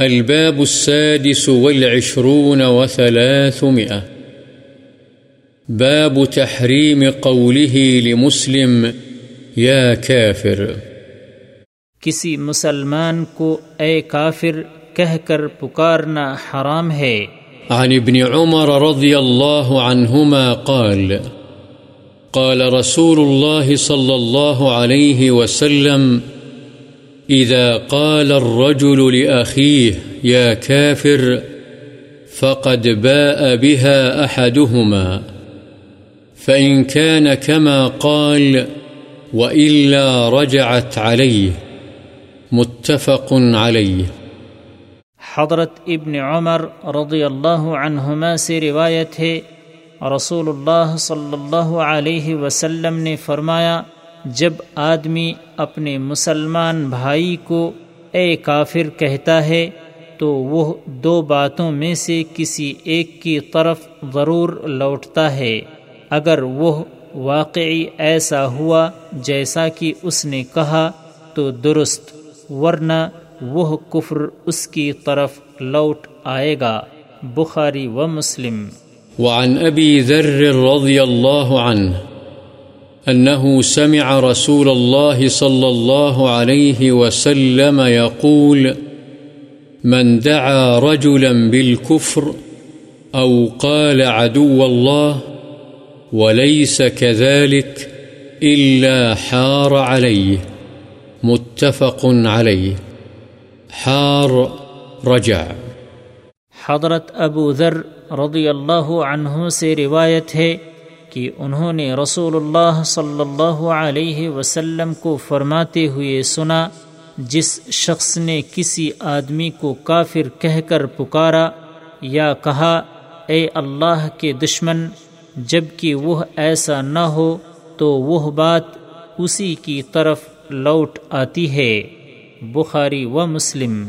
الباب السادس والعشرون وثلاثمئة باب تحريم قوله لمسلم يا كافر. کسی مسلمان کو اے کافر کہہ کر پکارنا حرام ہے۔ عن ابن عمر رضي الله عنهما قال قال رسول الله صلى الله عليه وسلم إذا قال الرجل لأخيه، يا كافر، فقد باء بها أحدهما، فإن كان كما قال، وإلا رجعت عليه. متفق عليه. حضرت ابن عمر رضی اللہ عنہما سے روایت ہے، رسول اللہ صلی اللہ علیہ وسلم نے فرمایا جب آدمی اپنے مسلمان بھائی کو اے کافر کہتا ہے تو وہ دو باتوں میں سے کسی ایک کی طرف ضرور لوٹتا ہے۔ اگر وہ واقعی ایسا ہوا جیسا کہ اس نے کہا تو درست، ورنہ وہ کفر اس کی طرف لوٹ آئے گا۔ بخاری و مسلم۔ وعن أبي ذر رضي الله عنه أنه سمع رسول الله صلى الله عليه وسلم يقول، من دعا رجلا بالكفر أو قال عدو الله، وليس كذلك إلا حار عليه. متفق عليه. حار رجع. حضرت ابو ذر رضی اللہ عنہ سے روایت ہے کہ انہوں نے رسول اللہ صلی اللہ علیہ وسلم کو فرماتے ہوئے سنا، جس شخص نے کسی آدمی کو کافر کہہ کر پکارا یا کہا، اے اللہ کے دشمن، جبکہ وہ ایسا نہ ہو تو وہ بات اسی کی طرف لوٹ آتی ہے۔ بخاری و مسلم۔